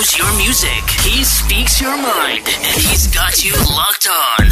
knows your music. He speaks your mind. And he's got you locked on.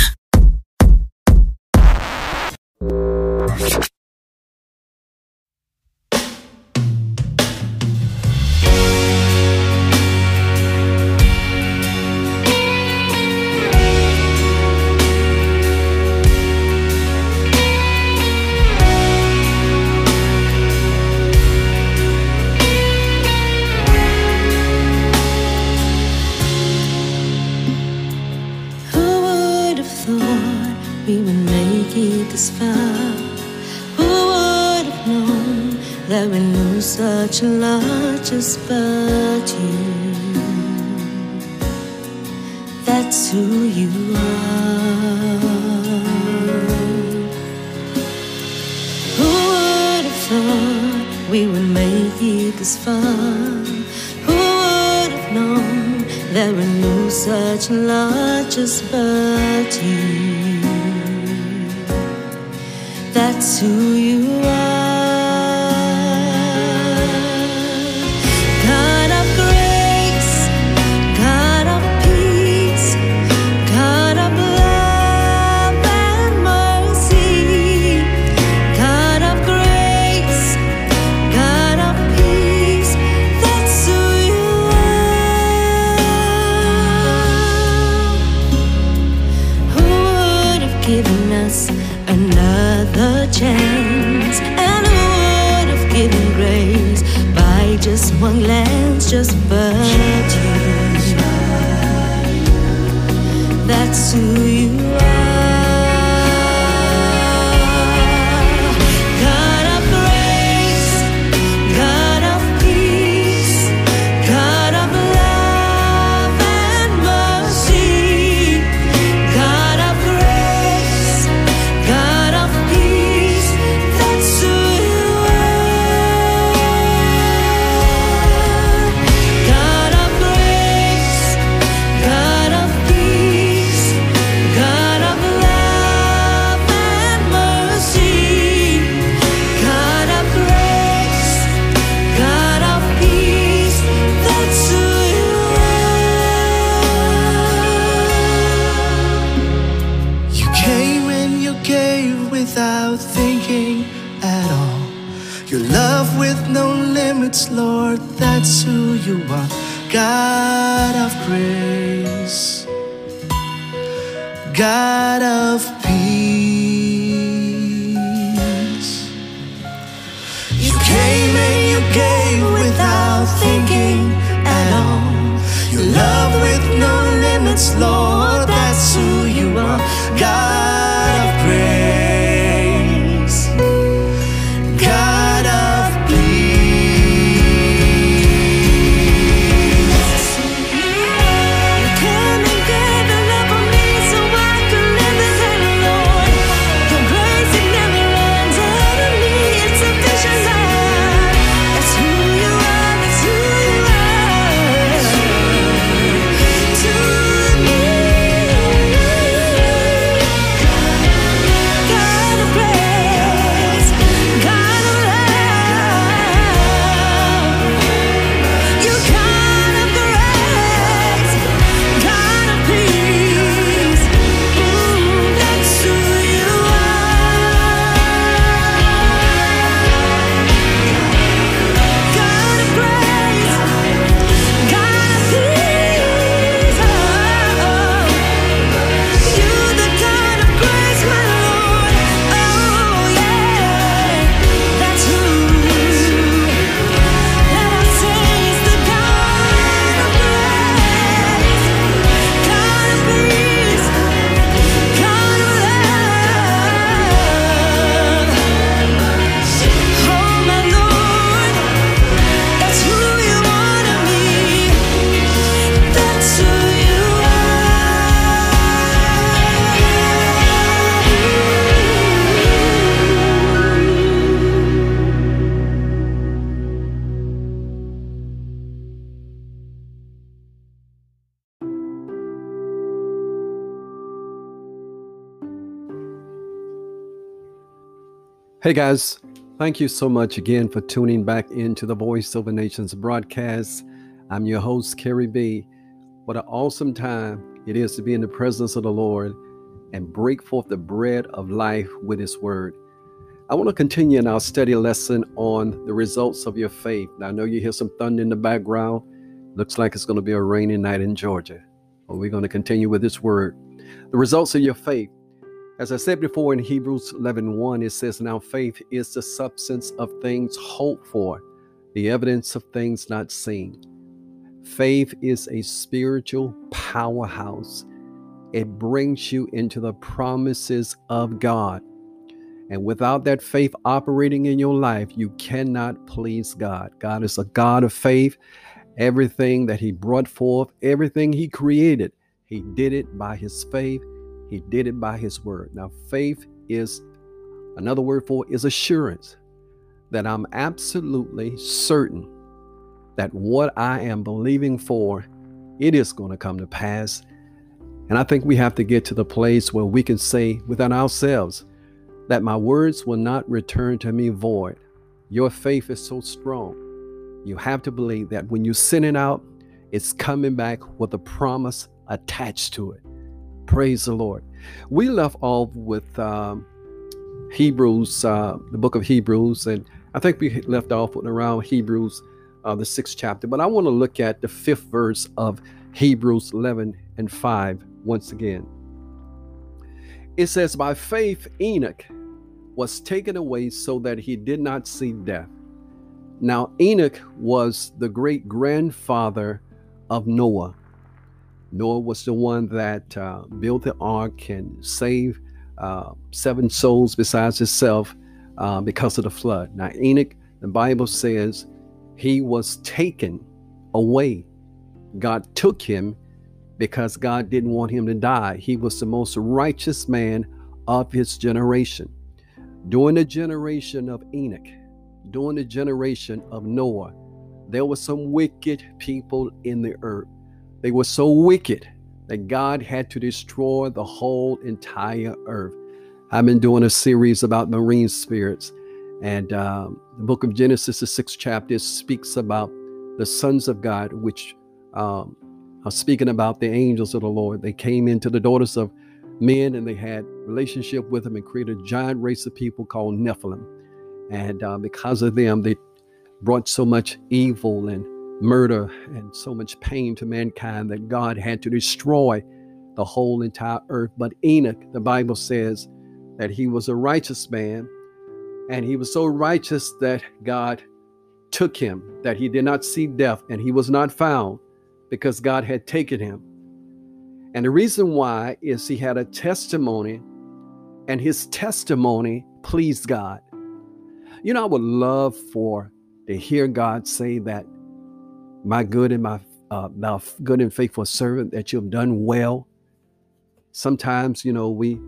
Hey guys, thank you so much again for tuning back into the Voice of the Nations broadcast. I'm your host, Kerry B. What an awesome time it is to be in the presence of the Lord and break forth the bread of life with His Word. I want to continue in our study lesson on the results of your faith. Now, I know you hear some thunder in the background. Looks like it's going to be a rainy night in Georgia, but we're going to continue with this word. The results of your faith. As I said before in Hebrews 11 1, it says, Now faith is the substance of things hoped for, the evidence of things not seen. Faith is a spiritual powerhouse. It brings you into the promises of God. And without that faith operating in your life, you cannot please God. God is a God of faith. Everything that He brought forth, everything He created, He did it by His faith. He did it by His word. Now, faith is another word for is assurance that I'm absolutely certain that what I am believing for, it is going to come to pass. And I think we have to get to the place where we can say within ourselves, that my words will not return to me void. Your faith is so strong. You have to believe that when you send it out, it's coming back with a promise attached to it. Praise the Lord. We left off with um, Hebrews, uh, the book of Hebrews, and I think we left off with around Hebrews, uh, the sixth chapter. But I want to look at the fifth verse of Hebrews 11 and 5 once again. It says, By faith, Enoch was taken away so that he did not see death. Now, Enoch was the great grandfather of Noah. Noah was the one that uh, built the ark and saved uh, seven souls besides himself uh, because of the flood. Now, Enoch, the Bible says, he was taken away. God took him because God didn't want him to die. He was the most righteous man of his generation. During the generation of Enoch, during the generation of Noah, there were some wicked people in the earth. They were so wicked that God had to destroy the whole entire earth. I've been doing a series about marine spirits, and um, the book of Genesis, the sixth chapter, speaks about the sons of God, which um, are speaking about the angels of the Lord. They came into the daughters of men and they had relationship with them and created a giant race of people called Nephilim. And uh, because of them, they brought so much evil and murder and so much pain to mankind that God had to destroy the whole entire earth. But Enoch, the Bible says that he was a righteous man and he was so righteous that God took him, that he did not see death and he was not found because God had taken him. And the reason why is he had a testimony, and his testimony pleased God. You know, I would love for to hear God say that, my good and my uh, good and faithful servant, that you have done well. Sometimes, you know, we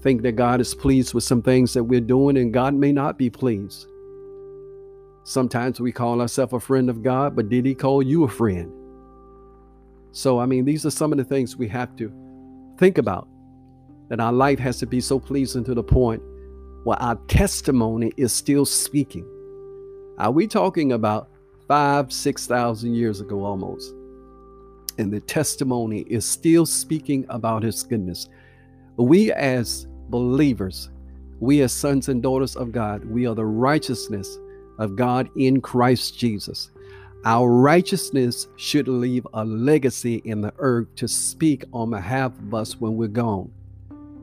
think that God is pleased with some things that we're doing, and God may not be pleased. Sometimes we call ourselves a friend of God, but did He call you a friend? So, I mean, these are some of the things we have to think about that our life has to be so pleasing to the point where our testimony is still speaking. Are we talking about five, 6,000 years ago almost? And the testimony is still speaking about his goodness. We as believers, we as sons and daughters of God, we are the righteousness of God in Christ Jesus. Our righteousness should leave a legacy in the earth to speak on behalf of us when we're gone.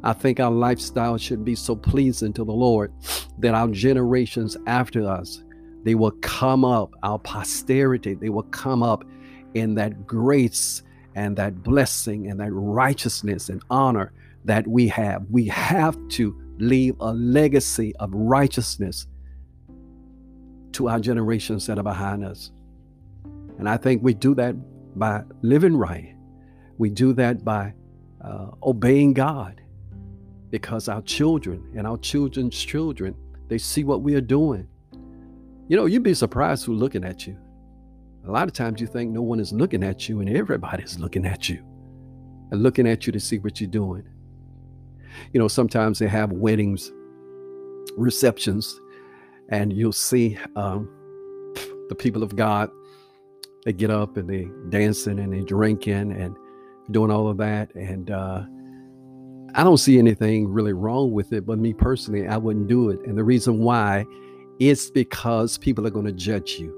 I think our lifestyle should be so pleasing to the Lord that our generations after us, they will come up, our posterity, they will come up in that grace and that blessing and that righteousness and honor that we have. We have to leave a legacy of righteousness to our generations that are behind us. And I think we do that by living right. We do that by uh, obeying God because our children and our children's children, they see what we are doing. You know, you'd be surprised who's looking at you. A lot of times you think no one is looking at you, and everybody's looking at you and looking at you to see what you're doing. You know, sometimes they have weddings, receptions, and you'll see um, the people of God they get up and they dancing and they drinking and doing all of that. And uh, I don't see anything really wrong with it, but me personally, I wouldn't do it. And the reason why is because people are going to judge you.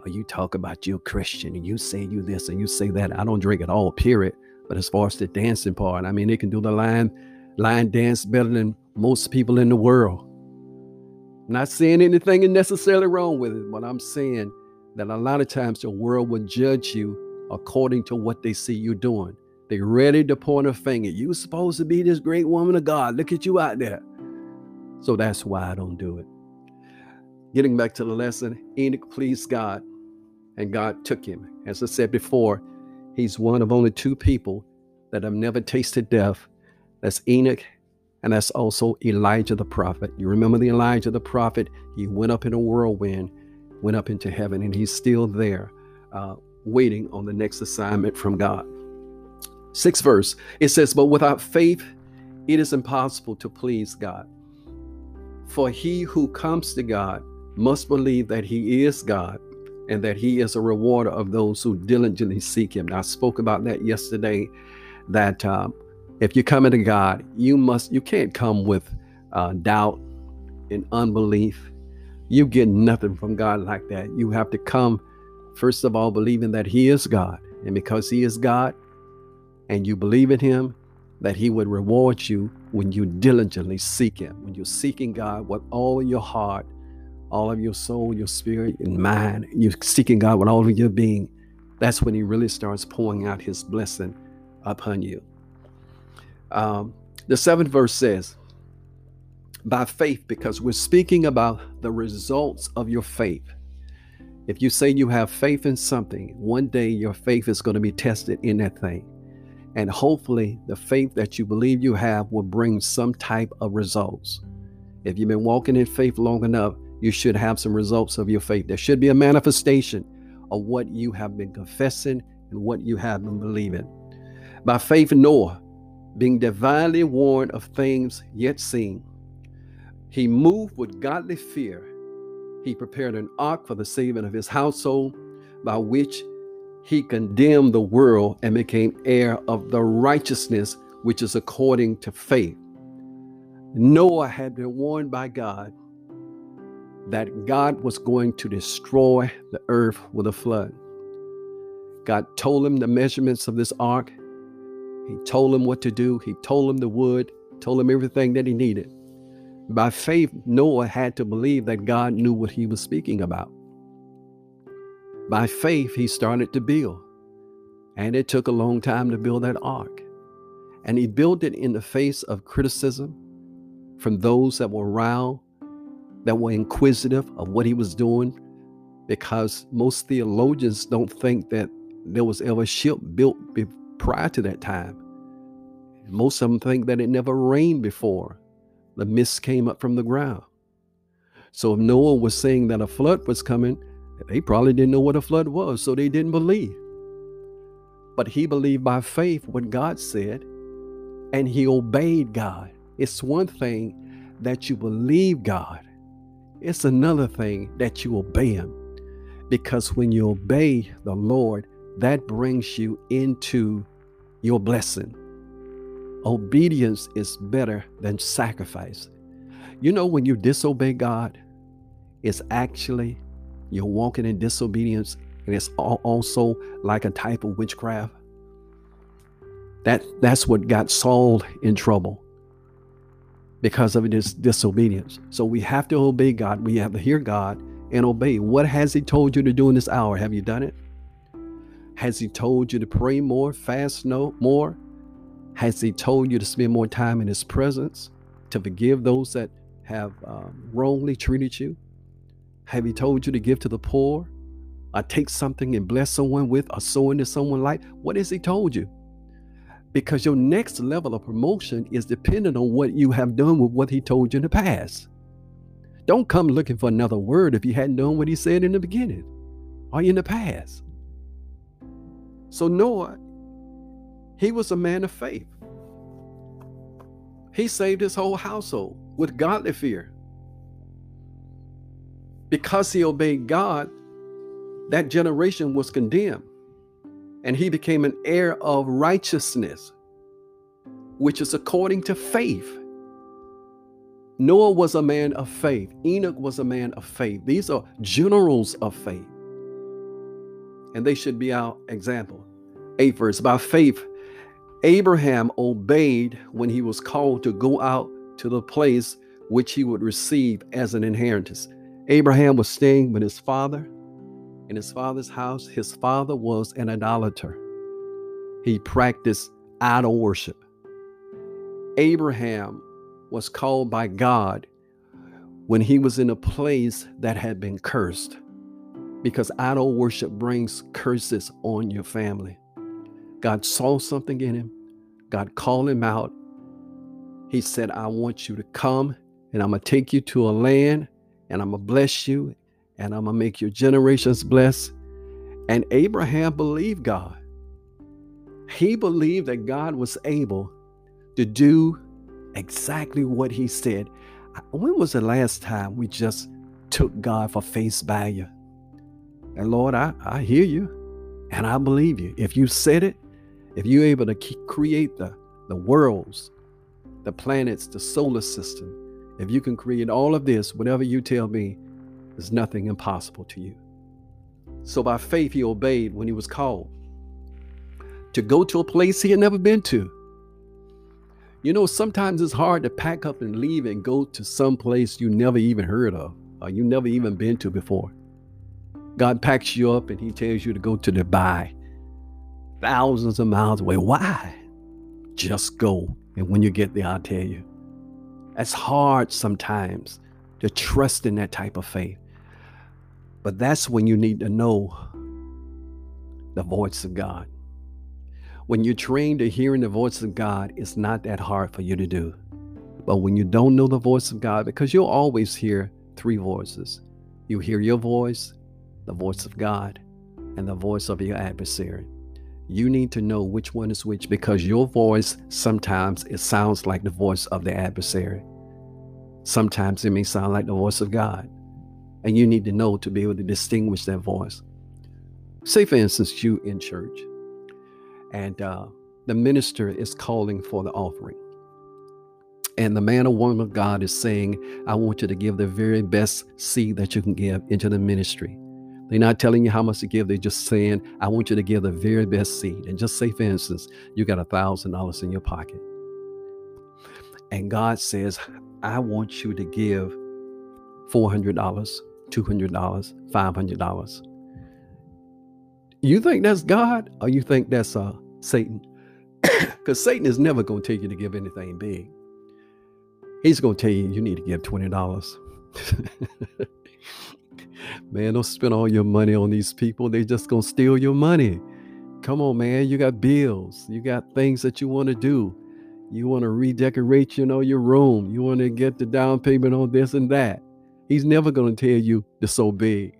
Or you talk about you're a Christian and you say you this and you say that. I don't drink at all, period. But as far as the dancing part, I mean, they can do the line line dance better than most people in the world. I'm Not saying anything necessarily wrong with it, but I'm saying that a lot of times the world will judge you according to what they see you doing. They're ready to point a finger. You're supposed to be this great woman of God. Look at you out there. So that's why I don't do it. Getting back to the lesson, Enoch pleased God, and God took him. As I said before, he's one of only two people that have never tasted death. That's Enoch, and that's also Elijah the prophet. You remember the Elijah the prophet? He went up in a whirlwind, went up into heaven, and he's still there, uh, waiting on the next assignment from God. Sixth verse, it says, But without faith, it is impossible to please God. For he who comes to God must believe that he is God and that he is a rewarder of those who diligently seek him. Now, I spoke about that yesterday that um, if you're coming to God, you must, you can't come with uh, doubt and unbelief. You get nothing from God like that. You have to come, first of all, believing that he is God. And because he is God and you believe in him, that he would reward you when you diligently seek him, when you're seeking God with all your heart all of your soul, your spirit, and mind. You're seeking God with all of your being. That's when He really starts pouring out His blessing upon you. Um, the seventh verse says, by faith, because we're speaking about the results of your faith. If you say you have faith in something, one day your faith is going to be tested in that thing. And hopefully, the faith that you believe you have will bring some type of results. If you've been walking in faith long enough, you should have some results of your faith. There should be a manifestation of what you have been confessing and what you have been believing. By faith, Noah, being divinely warned of things yet seen, he moved with godly fear. He prepared an ark for the saving of his household, by which he condemned the world and became heir of the righteousness which is according to faith. Noah had been warned by God that God was going to destroy the earth with a flood. God told him the measurements of this ark. He told him what to do. He told him the wood, told him everything that he needed. By faith, Noah had to believe that God knew what he was speaking about. By faith, he started to build. And it took a long time to build that ark. And he built it in the face of criticism from those that were around that were inquisitive of what he was doing because most theologians don't think that there was ever a ship built prior to that time. Most of them think that it never rained before. The mist came up from the ground. So if Noah was saying that a flood was coming, they probably didn't know what a flood was, so they didn't believe. But he believed by faith what God said, and he obeyed God. It's one thing that you believe God, it's another thing that you obey Him. Because when you obey the Lord, that brings you into your blessing. Obedience is better than sacrifice. You know, when you disobey God, it's actually you're walking in disobedience, and it's also like a type of witchcraft. That that's what got Saul in trouble because of his disobedience. So we have to obey God. We have to hear God and obey. What has He told you to do in this hour? Have you done it? Has He told you to pray more, fast no more? Has He told you to spend more time in His presence, to forgive those that have um, wrongly treated you? Have He told you to give to the poor, or take something and bless someone with, or sow into someone's life? What has He told you? Because your next level of promotion is dependent on what you have done with what he told you in the past. Don't come looking for another word if you hadn't done what he said in the beginning or in the past. So, Noah, he was a man of faith. He saved his whole household with godly fear. Because he obeyed God, that generation was condemned, and he became an heir of righteousness, which is according to faith. Noah was a man of faith. Enoch was a man of faith. These are generals of faith. And they should be our example. Eighth verse by faith, Abraham obeyed when he was called to go out to the place which he would receive as an inheritance. Abraham was staying with his father in his father's house. His father was an idolater, he practiced idol worship. Abraham was called by God when he was in a place that had been cursed because idol worship brings curses on your family. God saw something in him. God called him out. He said, I want you to come and I'm going to take you to a land and I'm going to bless you and I'm going to make your generations blessed. And Abraham believed God. He believed that God was able to do exactly what he said. When was the last time we just took God for face value? And Lord, I, I hear you and I believe you. If you said it, if you're able to create the, the worlds, the planets, the solar system, if you can create all of this, whatever you tell me, there's nothing impossible to you. So by faith, he obeyed when he was called to go to a place he had never been to. You know, sometimes it's hard to pack up and leave and go to some place you never even heard of or you never even been to before. God packs you up and he tells you to go to Dubai, thousands of miles away. Why? Just go. And when you get there, I'll tell you. It's hard sometimes to trust in that type of faith. But that's when you need to know the voice of God. When you're trained to hearing the voice of God, it's not that hard for you to do. But when you don't know the voice of God, because you'll always hear three voices you hear your voice, the voice of God, and the voice of your adversary. You need to know which one is which because your voice sometimes it sounds like the voice of the adversary. Sometimes it may sound like the voice of God. And you need to know to be able to distinguish that voice. Say, for instance, you in church, and uh, the minister is calling for the offering. And the man or woman of God is saying, I want you to give the very best seed that you can give into the ministry. They're not telling you how much to give. They're just saying, I want you to give the very best seed. And just say, for instance, you got a thousand dollars in your pocket. And God says, I want you to give $400, $200, $500. You think that's God or you think that's uh, Satan? Because Satan is never going to tell you to give anything big. He's going to tell you you need to give $20. man, don't spend all your money on these people. They just going to steal your money. Come on, man. You got bills. You got things that you want to do. You want to redecorate, you know, your room. You want to get the down payment on this and that. He's never going to tell you to sow big.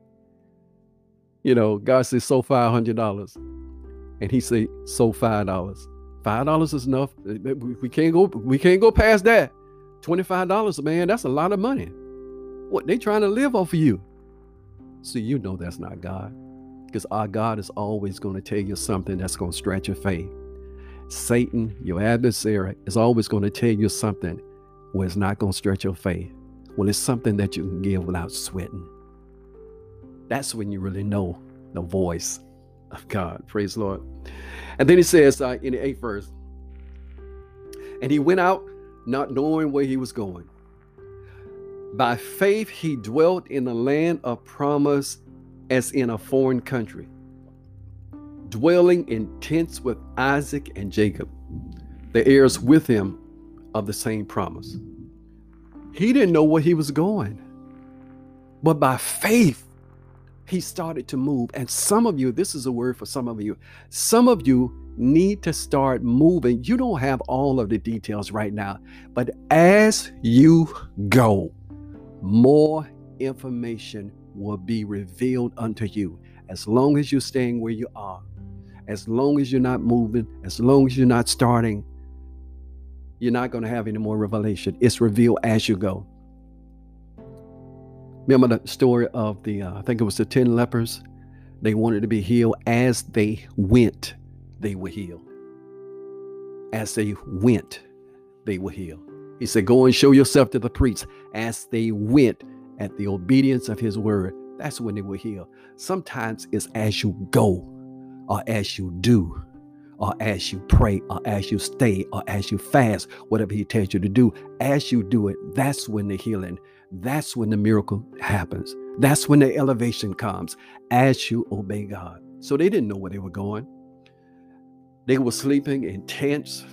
You know, God says, sow five hundred dollars, and He say, sow five dollars. Five dollars is enough. Eh, eh, we can't go. We can't go past that. Twenty five dollars, man. That's a lot of money. What they trying to live off of you? See, you know that's not God, because our God is always going to tell you something that's going to stretch your faith. Satan, your adversary, is always going to tell you something where it's not going to stretch your faith. Well, it's something that you can give without sweating. That's when you really know the voice of God. Praise the Lord. And then he says uh, in the eighth verse, and he went out not knowing where he was going. By faith, he dwelt in the land of promise as in a foreign country, dwelling in tents with Isaac and Jacob, the heirs with him of the same promise. He didn't know where he was going, but by faith, he started to move. And some of you, this is a word for some of you, some of you need to start moving. You don't have all of the details right now, but as you go, more information will be revealed unto you. As long as you're staying where you are, as long as you're not moving, as long as you're not starting, you're not going to have any more revelation. It's revealed as you go. Remember the story of the, uh, I think it was the 10 lepers They wanted to be healed as they went, they were healed. As they went, they were healed. He said, Go and show yourself to the priests. As they went at the obedience of his word, that's when they were healed. Sometimes it's as you go, or as you do, or as you pray, or as you stay, or as you fast, whatever he tells you to do. As you do it, that's when the healing, that's when the miracle happens. That's when the elevation comes as you obey God. So they didn't know where they were going. They were sleeping in tents.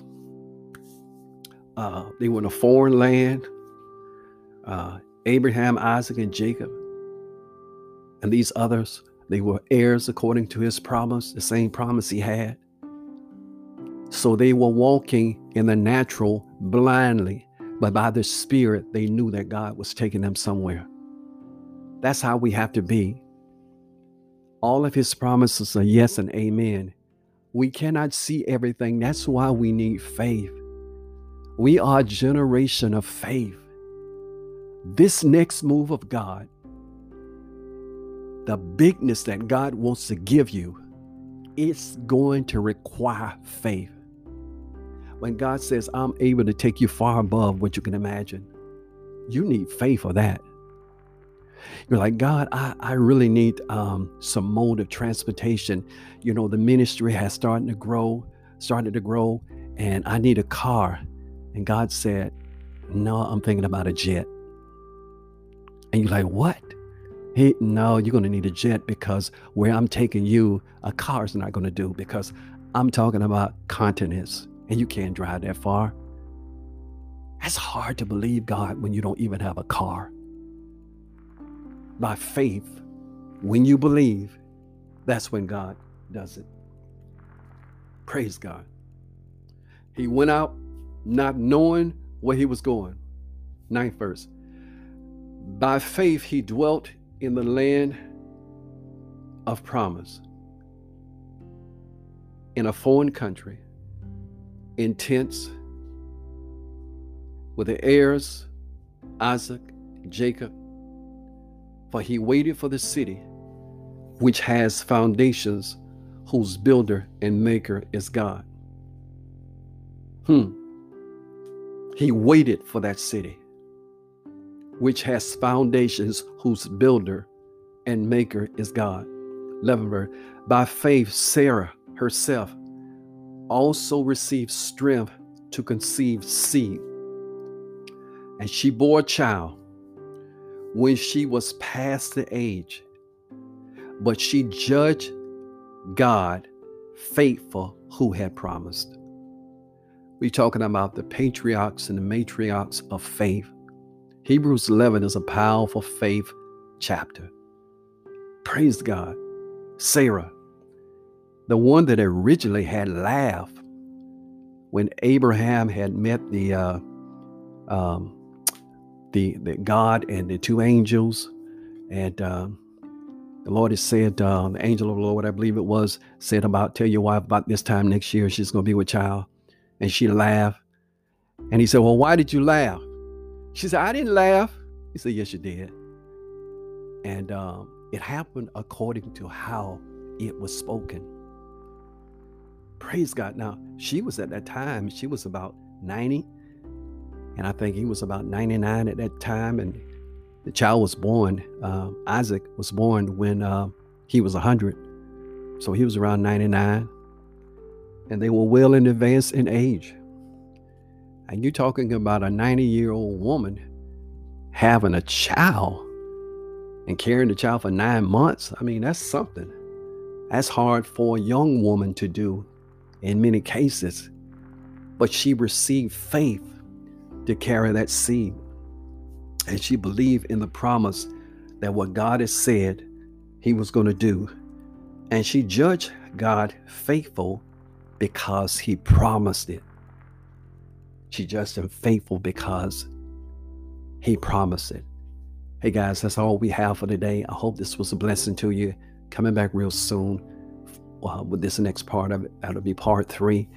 Uh, they were in a foreign land. Uh, Abraham, Isaac, and Jacob, and these others, they were heirs according to his promise, the same promise he had. So they were walking in the natural blindly, but by the Spirit, they knew that God was taking them somewhere. That's how we have to be. All of his promises are yes and amen. We cannot see everything. That's why we need faith. We are a generation of faith. This next move of God, the bigness that God wants to give you, it's going to require faith. When God says, I'm able to take you far above what you can imagine, you need faith for that. You're like, God, I, I really need um, some mode of transportation. You know, the ministry has started to grow, started to grow, and I need a car. And God said, No, I'm thinking about a jet. And you're like, What? He, no, you're going to need a jet because where I'm taking you, a car is not going to do because I'm talking about continents and you can't drive that far. That's hard to believe, God, when you don't even have a car. By faith, when you believe, that's when God does it. Praise God. He went out not knowing where he was going. Ninth verse. By faith, he dwelt in the land of promise, in a foreign country, in tents, with the heirs, Isaac, Jacob. For he waited for the city which has foundations, whose builder and maker is God. Hmm. He waited for that city which has foundations, whose builder and maker is God. 11 verse. By faith, Sarah herself also received strength to conceive seed. And she bore a child when she was past the age. But she judged God faithful who had promised. We're talking about the patriarchs and the matriarchs of faith. Hebrews 11 is a powerful faith chapter. Praise God. Sarah, the one that originally had laughed when Abraham had met the uh, um, the, the God and the two angels, and um, the Lord has said, uh, the angel of the Lord, I believe it was, said about tell your wife about this time next year she's going to be with child, and she laughed, and he said, well, why did you laugh? She said, I didn't laugh. He said, Yes, you did. And um, it happened according to how it was spoken. Praise God. Now, she was at that time, she was about 90. And I think he was about 99 at that time. And the child was born, uh, Isaac was born when uh, he was 100. So he was around 99. And they were well in advance in age. And you're talking about a 90 year old woman having a child and carrying the child for nine months. I mean, that's something. That's hard for a young woman to do in many cases. But she received faith to carry that seed. And she believed in the promise that what God has said he was going to do. And she judged God faithful because he promised it. She judged him faithful because he promised it. Hey guys, that's all we have for today. I hope this was a blessing to you. Coming back real soon uh, with this next part of it. That'll be part three.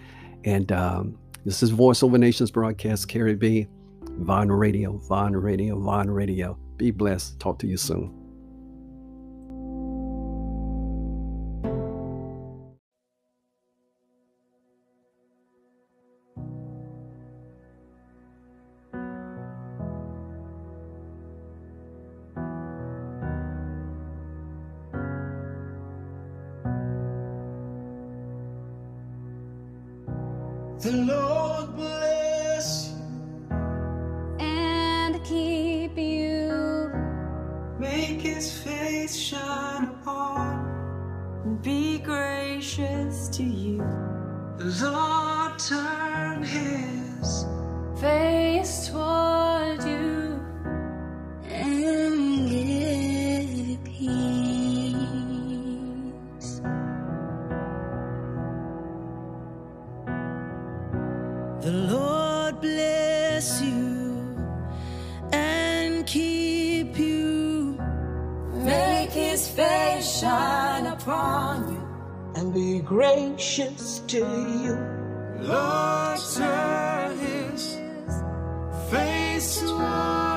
And um, this is Voice Over Nations broadcast, Carrie B. Vine Radio, Vine Radio, Vine Radio. Be blessed. Talk to you soon. precious to you. Lord, turn his face toward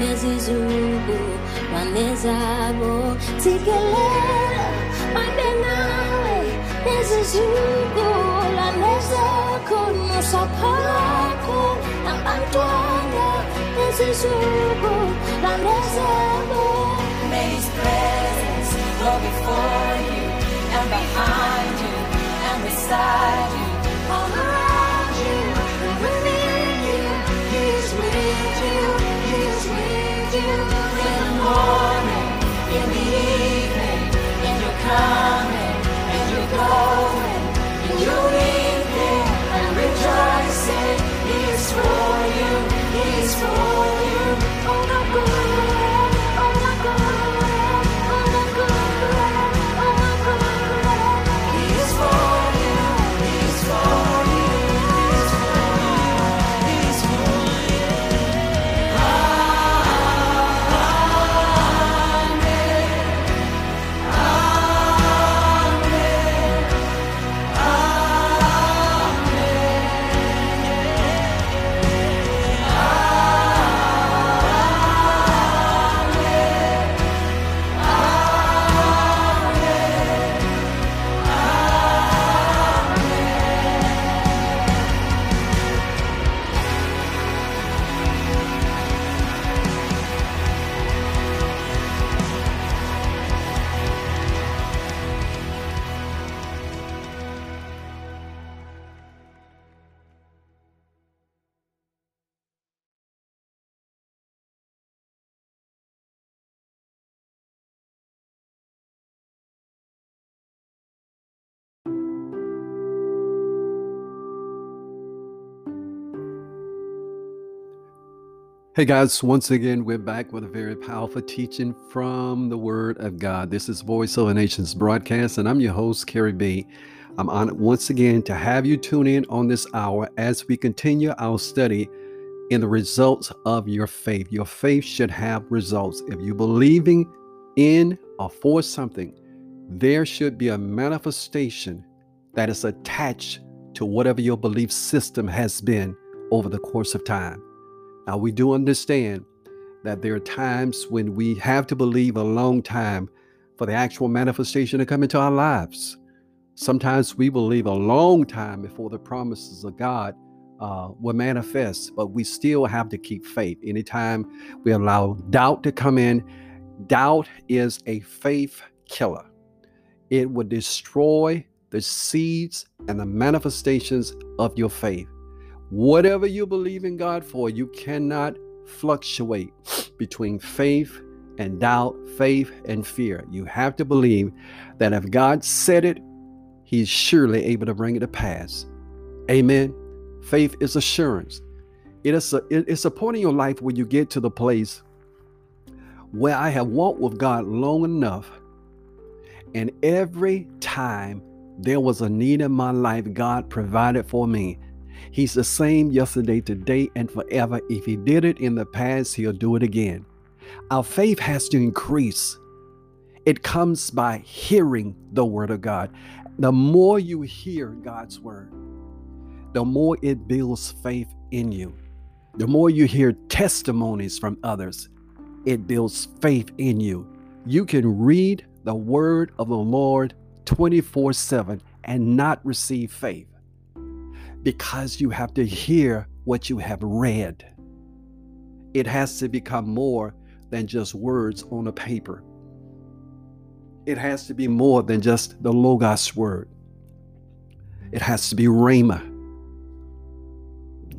nezizungu wanezabo tsikelela mande nawe nezizungu lanezakho nosaphakho nabantwana nezizungu lanezabo May His presence go before you and behind you and beside you. and you're going and you're leaving and rejoicing. He is for you, It's is for you. Hey guys, once again, we're back with a very powerful teaching from the Word of God. This is Voice of the Nations broadcast, and I'm your host, Kerry B. I'm honored once again to have you tune in on this hour as we continue our study in the results of your faith. Your faith should have results. If you're believing in or for something, there should be a manifestation that is attached to whatever your belief system has been over the course of time. Now, we do understand that there are times when we have to believe a long time for the actual manifestation to come into our lives. Sometimes we believe a long time before the promises of God uh, will manifest, but we still have to keep faith. Anytime we allow doubt to come in, doubt is a faith killer. It will destroy the seeds and the manifestations of your faith. Whatever you believe in God for, you cannot fluctuate between faith and doubt, faith and fear. You have to believe that if God said it, He's surely able to bring it to pass. Amen. Faith is assurance. It is a, it's a point in your life where you get to the place where I have walked with God long enough, and every time there was a need in my life, God provided for me. He's the same yesterday, today, and forever. If He did it in the past, He'll do it again. Our faith has to increase. It comes by hearing the Word of God. The more you hear God's Word, the more it builds faith in you. The more you hear testimonies from others, it builds faith in you. You can read the Word of the Lord 24 7 and not receive faith because you have to hear what you have read. It has to become more than just words on a paper. It has to be more than just the Logos word. It has to be Rhema.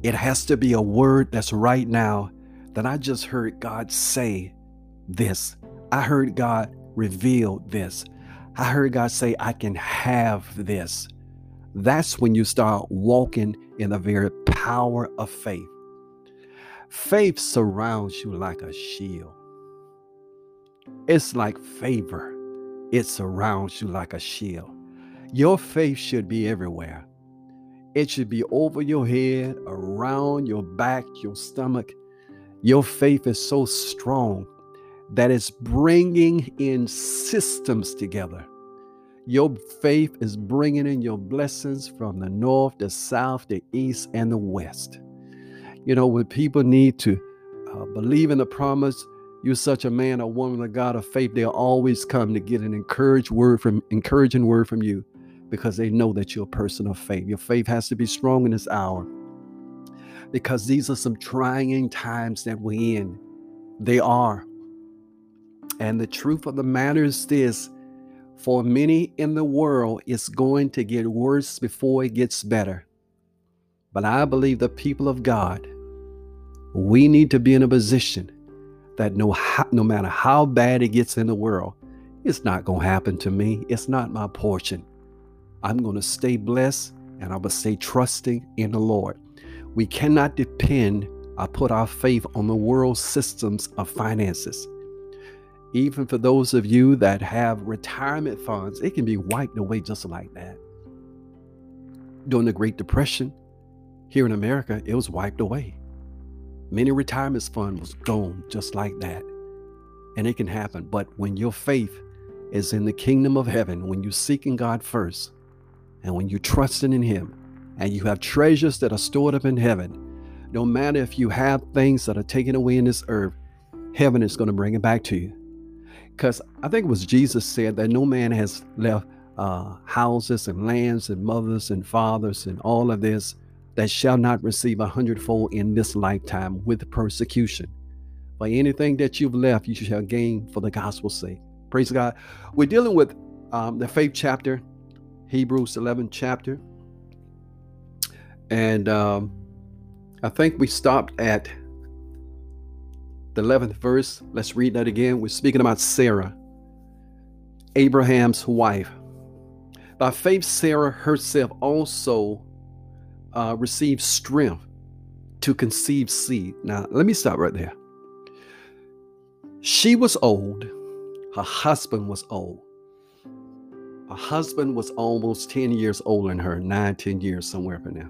It has to be a word that's right now that I just heard God say this. I heard God reveal this. I heard God say, I can have this that's when you start walking in the very power of faith. Faith surrounds you like a shield. It's like favor, it surrounds you like a shield. Your faith should be everywhere. It should be over your head, around your back, your stomach. Your faith is so strong that it's bringing in systems together your faith is bringing in your blessings from the north, the south, the east, and the west. You know, when people need to uh, believe in the promise, you're such a man or woman of God of faith, they'll always come to get an encouraged word from encouraging word from you because they know that you're a person of faith. Your faith has to be strong in this hour because these are some trying times that we're in. They are. And the truth of the matter is this for many in the world, it's going to get worse before it gets better. But I believe the people of God, we need to be in a position that no, no matter how bad it gets in the world, it's not going to happen to me. It's not my portion. I'm going to stay blessed and I'm going to stay trusting in the Lord. We cannot depend or put our faith on the world systems of finances even for those of you that have retirement funds, it can be wiped away just like that. During the Great Depression, here in America, it was wiped away. Many retirement fund was gone just like that. And it can happen. But when your faith is in the kingdom of heaven, when you're seeking God first, and when you're trusting in Him, and you have treasures that are stored up in heaven, no matter if you have things that are taken away in this earth, heaven is going to bring it back to you. Because I think it was Jesus said that no man has left uh, houses and lands and mothers and fathers and all of this that shall not receive a hundredfold in this lifetime with persecution. For anything that you've left, you shall gain for the gospel's sake. Praise God. We're dealing with um, the faith chapter, Hebrews 11 chapter. And um, I think we stopped at the 11th verse. Let's read that again. We're speaking about Sarah, Abraham's wife. By faith, Sarah herself also uh, received strength to conceive seed. Now, let me stop right there. She was old, her husband was old. Her husband was almost 10 years older than her, nine, 10 years, somewhere from now.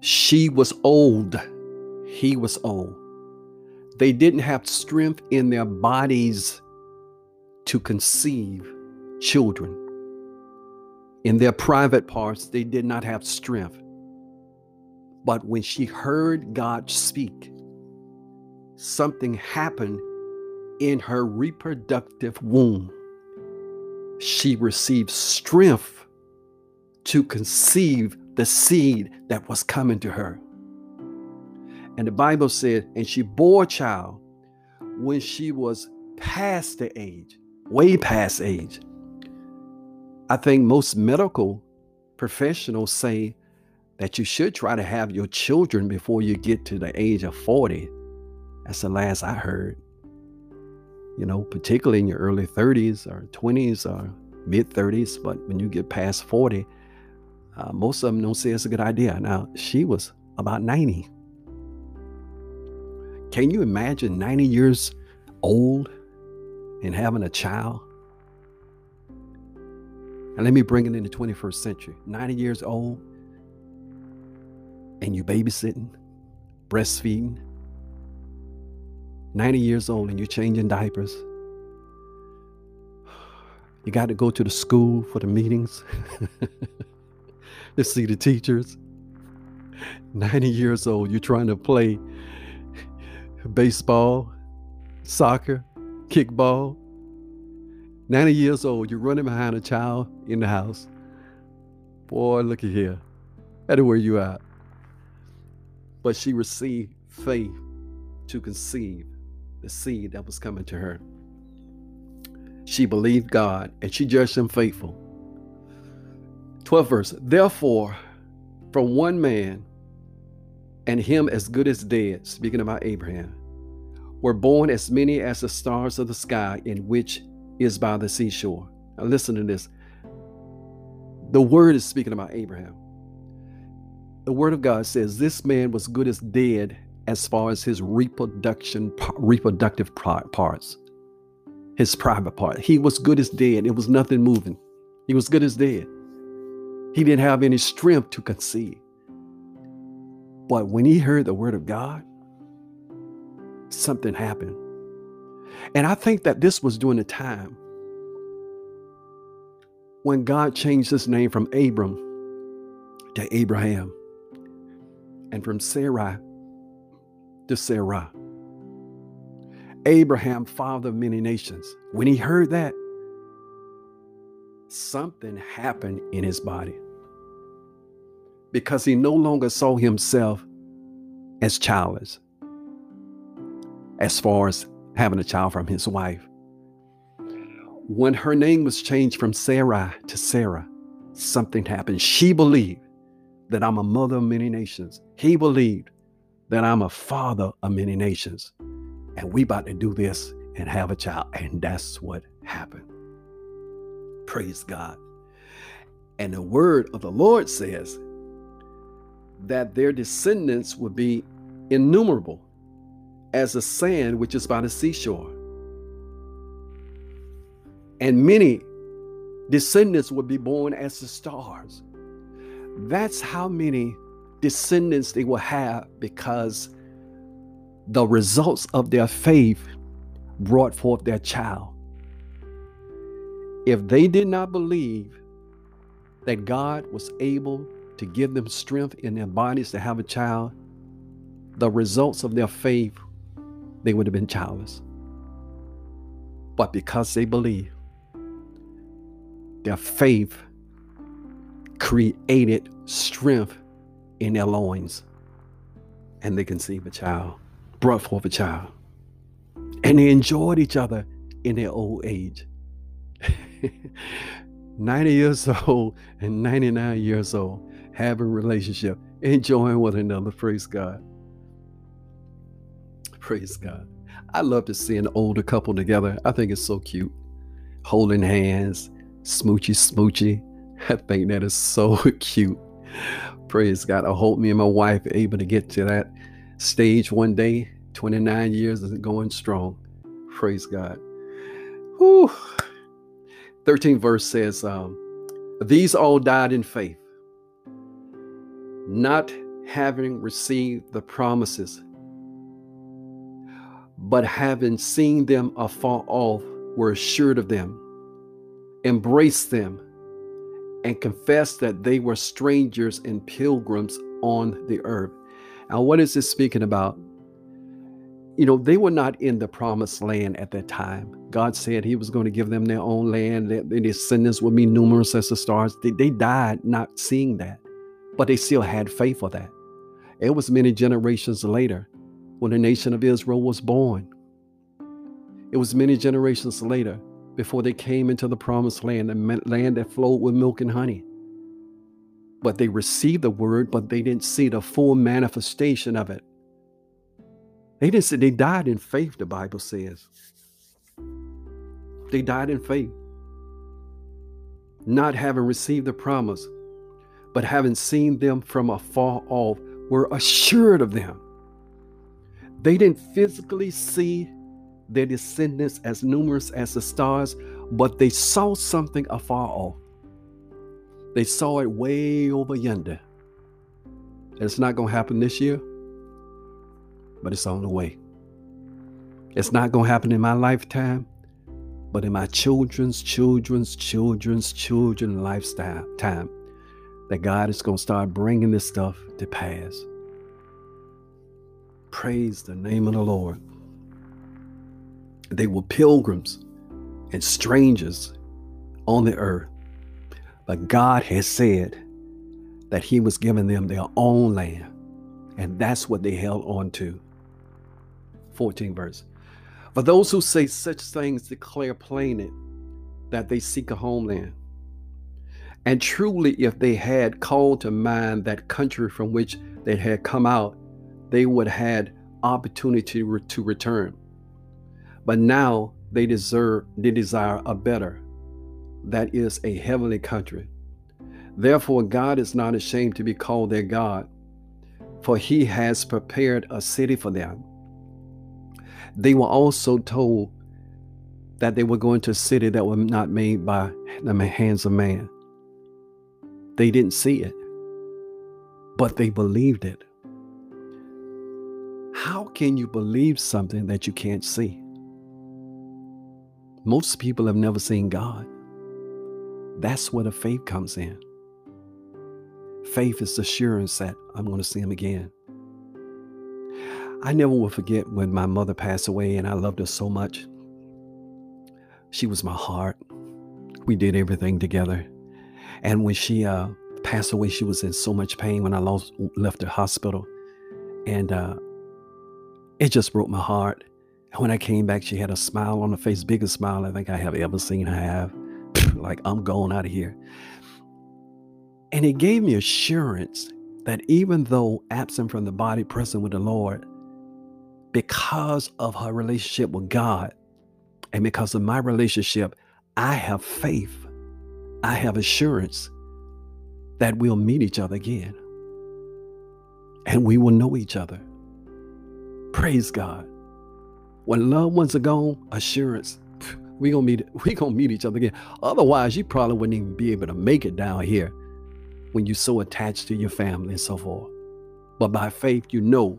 She was old. He was old. They didn't have strength in their bodies to conceive children. In their private parts, they did not have strength. But when she heard God speak, something happened in her reproductive womb. She received strength to conceive the seed that was coming to her. And the Bible said, and she bore a child when she was past the age, way past age. I think most medical professionals say that you should try to have your children before you get to the age of 40. That's the last I heard. You know, particularly in your early 30s or 20s or mid 30s. But when you get past 40, uh, most of them don't say it's a good idea. Now, she was about 90. Can you imagine 90 years old and having a child? And let me bring it in the 21st century 90 years old and you babysitting, breastfeeding, 90 years old and you're changing diapers. You got to go to the school for the meetings to see the teachers. 90 years old, you're trying to play baseball, soccer, kickball. 90 years old, you're running behind a child in the house. Boy, look at here. That's where you at. But she received faith to conceive the seed that was coming to her. She believed God and she judged him faithful. 12 verse. Therefore, from one man and him as good as dead, speaking about Abraham, were born as many as the stars of the sky, in which is by the seashore. Now, listen to this. The word is speaking about Abraham. The word of God says this man was good as dead as far as his reproduction reproductive parts his private part he was good as dead it was nothing moving he was good as dead he didn't have any strength to conceive but when he heard the word of god something happened and i think that this was during the time when god changed his name from abram to abraham and from sarai to Sarah. Abraham, father of many nations. When he heard that, something happened in his body because he no longer saw himself as childless, as far as having a child from his wife. When her name was changed from Sarah to Sarah, something happened. She believed that I'm a mother of many nations. He believed that I'm a father of many nations. And we about to do this and have a child. And that's what happened. Praise God. And the word of the Lord says that their descendants would be innumerable as the sand which is by the seashore. And many descendants would be born as the stars. That's how many descendants they will have because the results of their faith brought forth their child. If they did not believe that God was able to give them strength in their bodies to have a child, the results of their faith, they would have been childless. But because they believe, their faith created strength in their loins and they conceived a child, brought forth a child. And they enjoyed each other in their old age. 90 years old and 99 years old, having relationship, enjoying one another. Praise God. Praise God. I love to see an older couple together. I think it's so cute. Holding hands, smoochy, smoochy. I think that is so cute. Praise God. I hope me and my wife are able to get to that stage one day. 29 years is going strong. Praise God. Whew. 13th verse says, um, These all died in faith, not having received the promises, but having seen them afar off, were assured of them, embraced them, and confessed that they were strangers and pilgrims on the earth. Now, what is this speaking about? You know, they were not in the promised land at that time. God said He was going to give them their own land, their descendants would be numerous as the stars. They, they died not seeing that, but they still had faith for that. It was many generations later when the nation of Israel was born. It was many generations later before they came into the promised land, the land that flowed with milk and honey. But they received the word, but they didn't see the full manifestation of it. They didn't say they died in faith, the Bible says. They died in faith, not having received the promise, but having seen them from afar off, were assured of them. They didn't physically see their descendants as numerous as the stars, but they saw something afar off. They saw it way over yonder. And It's not going to happen this year, but it's on the way. It's not going to happen in my lifetime, but in my children's, children's, children's, children's lifetime. time, that God is going to start bringing this stuff to pass. Praise the name of the Lord. They were pilgrims and strangers on the earth. But God has said that He was giving them their own land. And that's what they held on to. 14 verse. For those who say such things declare plainly that they seek a homeland. And truly, if they had called to mind that country from which they had come out, they would have had opportunity to return. But now they deserve they desire a better, that is a heavenly country. Therefore, God is not ashamed to be called their God, for he has prepared a city for them. They were also told that they were going to a city that was not made by the hands of man. They didn't see it, but they believed it. How can you believe something that you can't see? Most people have never seen God. That's where the faith comes in. Faith is assurance that I'm going to see Him again. I never will forget when my mother passed away, and I loved her so much. She was my heart. We did everything together. And when she uh, passed away, she was in so much pain when I lost, left the hospital. And uh, it just broke my heart. When I came back, she had a smile on her face, biggest smile I think I have ever seen her have. like, I'm going out of here. And it gave me assurance that even though absent from the body, present with the Lord, because of her relationship with God and because of my relationship, I have faith, I have assurance that we'll meet each other again and we will know each other. Praise God. When loved ones are gone, assurance, we gonna meet we gonna meet each other again. Otherwise, you probably wouldn't even be able to make it down here when you're so attached to your family and so forth. But by faith, you know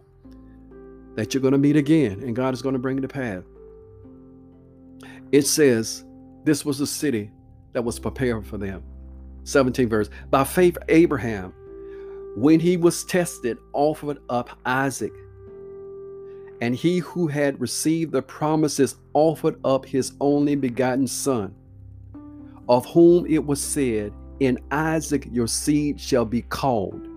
that you're gonna meet again, and God is gonna bring it to pass. It says this was a city that was prepared for them. 17 verse. By faith, Abraham, when he was tested, offered up Isaac. And he who had received the promises offered up his only begotten son, of whom it was said, In Isaac your seed shall be called.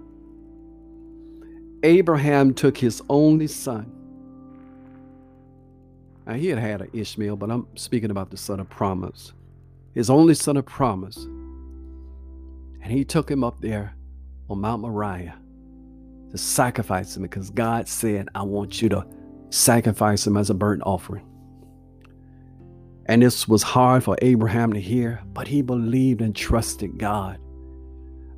Abraham took his only son. Now he had had an Ishmael, but I'm speaking about the son of promise, his only son of promise. And he took him up there on Mount Moriah to sacrifice him because God said, I want you to sacrifice him as a burnt offering. And this was hard for Abraham to hear, but he believed and trusted God.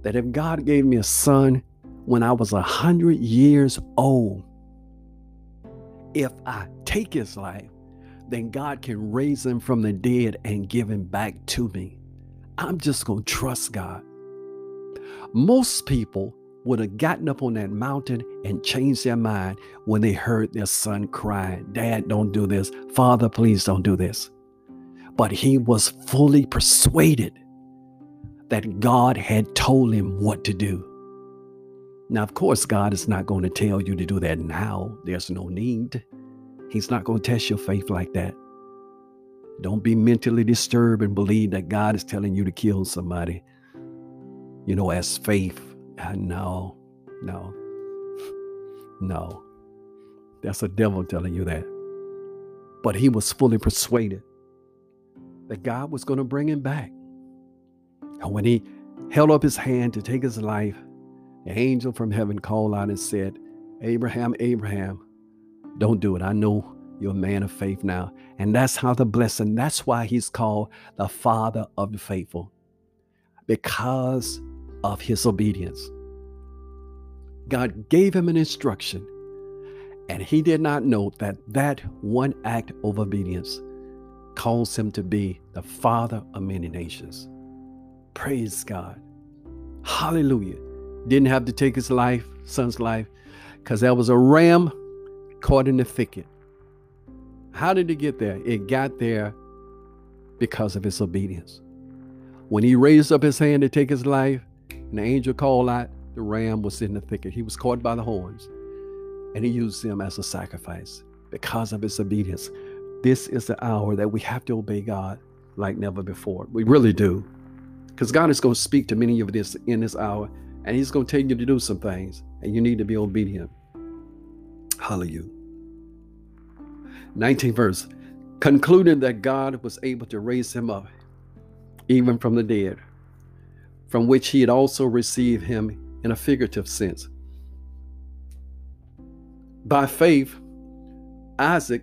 that if God gave me a son when I was a hundred years old, if I take his life, then God can raise him from the dead and give him back to me. I'm just going to trust God. Most people would have gotten up on that mountain and changed their mind when they heard their son crying, Dad, don't do this. Father, please don't do this. But he was fully persuaded that God had told him what to do. Now, of course, God is not going to tell you to do that now. There's no need. He's not going to test your faith like that. Don't be mentally disturbed and believe that God is telling you to kill somebody. You know, as faith. No, no, no. That's a devil telling you that. But he was fully persuaded that God was going to bring him back. And when he held up his hand to take his life, the angel from heaven called out and said, Abraham, Abraham, don't do it. I know you're a man of faith now. And that's how the blessing, that's why he's called the father of the faithful, because of his obedience. God gave him an instruction, and he did not know that that one act of obedience calls him to be the father of many nations. Praise God. Hallelujah. Didn't have to take his life, son's life, because there was a ram caught in the thicket. How did it get there? It got there because of his obedience. When he raised up his hand to take his life, and the angel called out, the ram was in the thicket. He was caught by the horns, and he used them as a sacrifice because of his obedience. This is the hour that we have to obey God like never before. We really do. Because God is going to speak to many of this in this hour, and He's going to tell you to do some things, and you need to be obedient. Hallelujah. 19th verse. Concluding that God was able to raise him up, even from the dead, from which he had also received him in a figurative sense. By faith, Isaac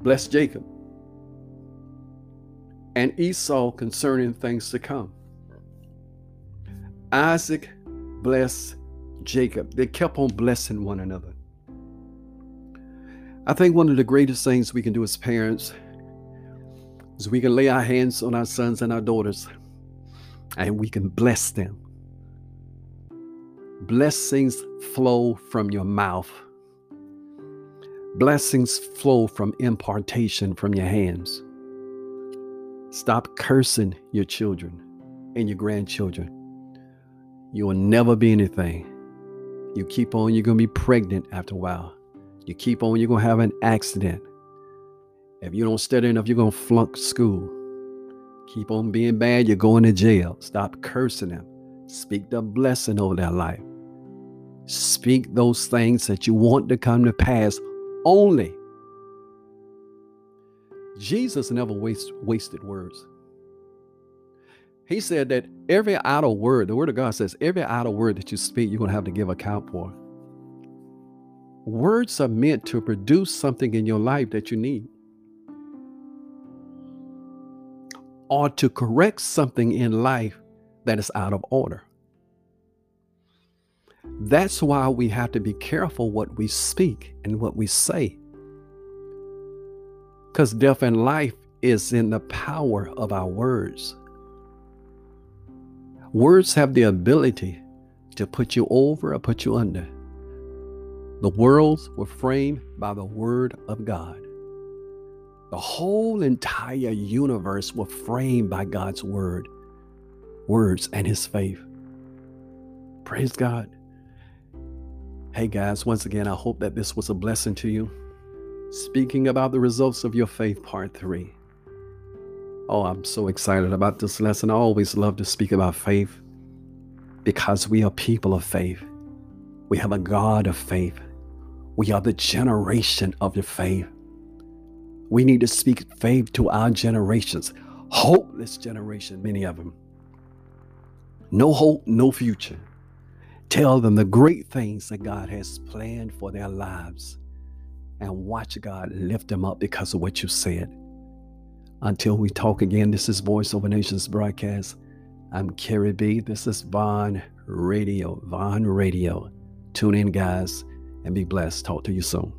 blessed Jacob and Esau concerning things to come. Isaac blessed Jacob. They kept on blessing one another. I think one of the greatest things we can do as parents is we can lay our hands on our sons and our daughters and we can bless them. Blessings flow from your mouth. Blessings flow from impartation from your hands. Stop cursing your children and your grandchildren. You will never be anything. You keep on, you're going to be pregnant after a while. You keep on, you're going to have an accident. If you don't study enough, you're going to flunk school. Keep on being bad, you're going to jail. Stop cursing them. Speak the blessing over their life. Speak those things that you want to come to pass only. Jesus never waste, wasted words. He said that every idle word, the word of God says, every idle word that you speak, you're going to have to give account for. Words are meant to produce something in your life that you need, or to correct something in life that is out of order. That's why we have to be careful what we speak and what we say. Because death and life is in the power of our words. Words have the ability to put you over or put you under. The worlds were framed by the word of God. The whole entire universe was framed by God's word, words, and his faith. Praise God. Hey guys, once again, I hope that this was a blessing to you. Speaking about the results of your faith, part three. Oh, I'm so excited about this lesson. I always love to speak about faith because we are people of faith. We have a God of faith. We are the generation of the faith. We need to speak faith to our generations, hopeless generation, many of them. No hope, no future. Tell them the great things that God has planned for their lives and watch God lift them up because of what you said. Until we talk again, this is Voice Over Nations broadcast. I'm Kerry B. This is Vaughn Radio. Vaughn Radio. Tune in, guys, and be blessed. Talk to you soon.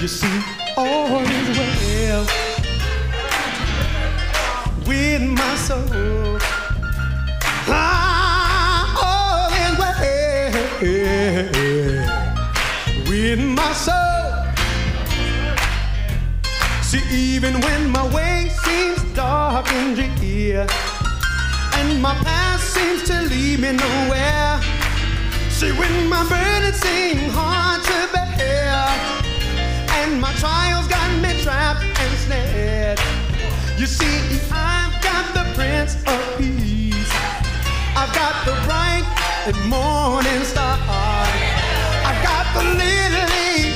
You see, all is well with my soul. Ah, all is well with my soul. See, even when my way seems dark and drear, and my past seems to lead me nowhere. See, when my burden seems hard my trials got me trapped and snared. You see, I've got the Prince of Peace. I've got the bright and morning star. I've got the lily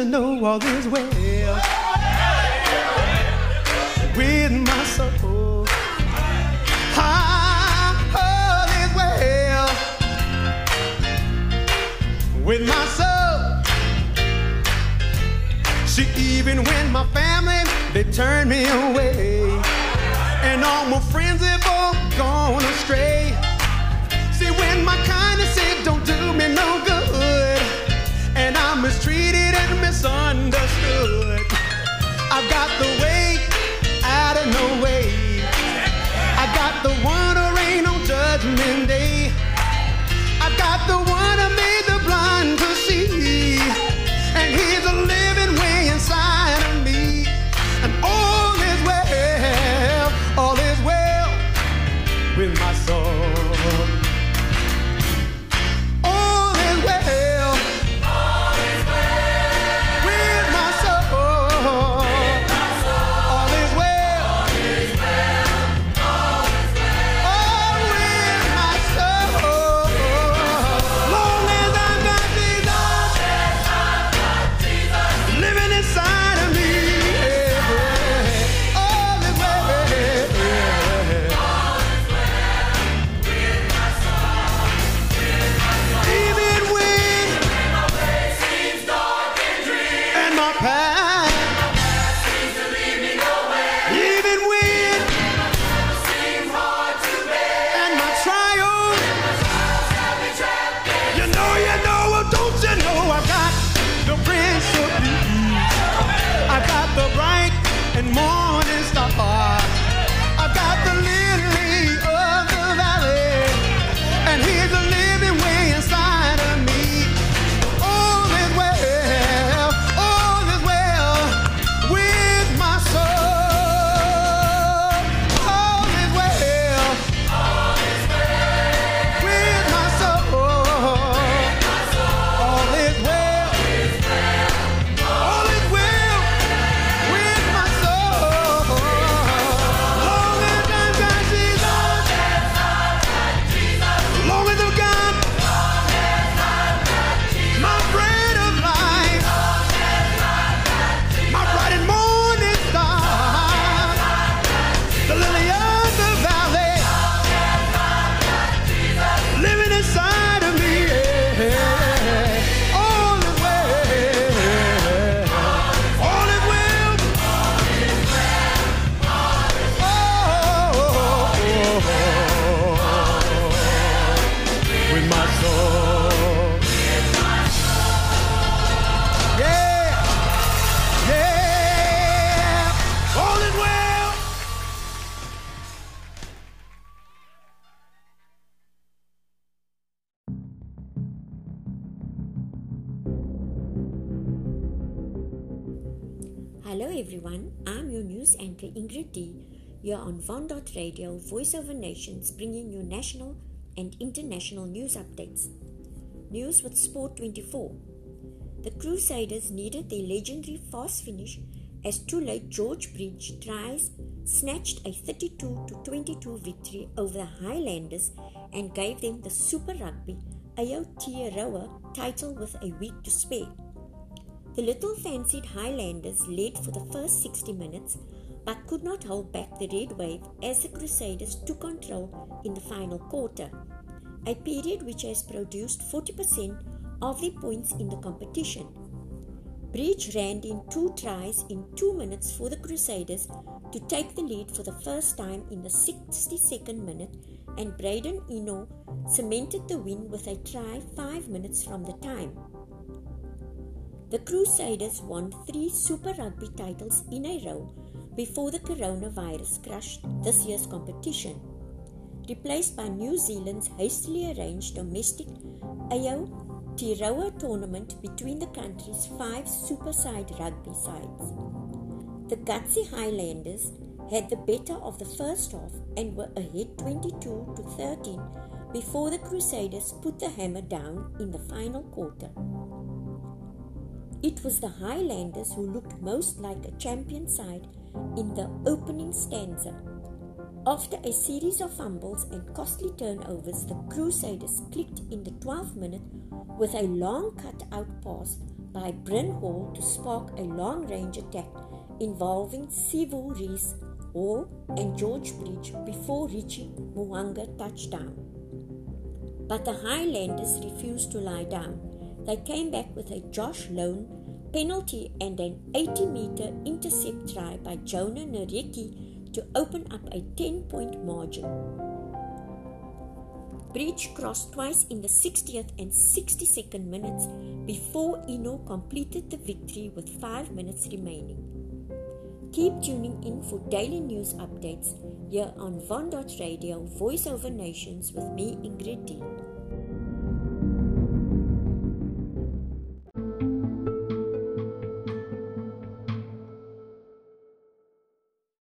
Don't know all is well with my soul? All is well with my soul. See, even when my family they turn me away, and all my friends have all gone astray. See, when my kindness it don't do me no good, mistreated and misunderstood. I've got the way out of no way. I got the one who reign on judgment day. I've got the one who made Radio, Voice Over Nations, bringing you national and international news updates. News with Sport 24. The Crusaders needed their legendary fast finish as too late George Bridge tries snatched a 32 22 victory over the Highlanders and gave them the Super Rugby Aotearoa title with a week to spare. The little fancied Highlanders led for the first 60 minutes but could not hold back the red wave as the Crusaders took control in the final quarter, a period which has produced 40% of the points in the competition. Bridge ran in two tries in two minutes for the Crusaders to take the lead for the first time in the 62nd minute, and Braydon Ennor cemented the win with a try five minutes from the time. The Crusaders won three Super Rugby titles in a row before the coronavirus crushed this year's competition. Replaced by New Zealand's hastily arranged domestic Aotearoa tournament between the country's five super side rugby sides. The gutsy Highlanders had the better of the first half and were ahead 22 to 13 before the Crusaders put the hammer down in the final quarter. It was the Highlanders who looked most like a champion side in the opening stanza. After a series of fumbles and costly turnovers, the Crusaders clicked in the 12th minute with a long cut out pass by Bryn Hall to spark a long range attack involving Sevu Reece Hall and George Bridge before reaching Mo'unga touchdown. But the Highlanders refused to lie down. They came back with a Josh Ioane penalty and an 80 meter intercept try by Jona Nareki to open up a 10 point margin. Bridge crossed twice in the 60th and 62nd minutes before Ennor completed the victory with 5 minutes remaining. Keep tuning in for daily news updates here on Von Dot Radio, Voice Over Nations with me, Ingrid D.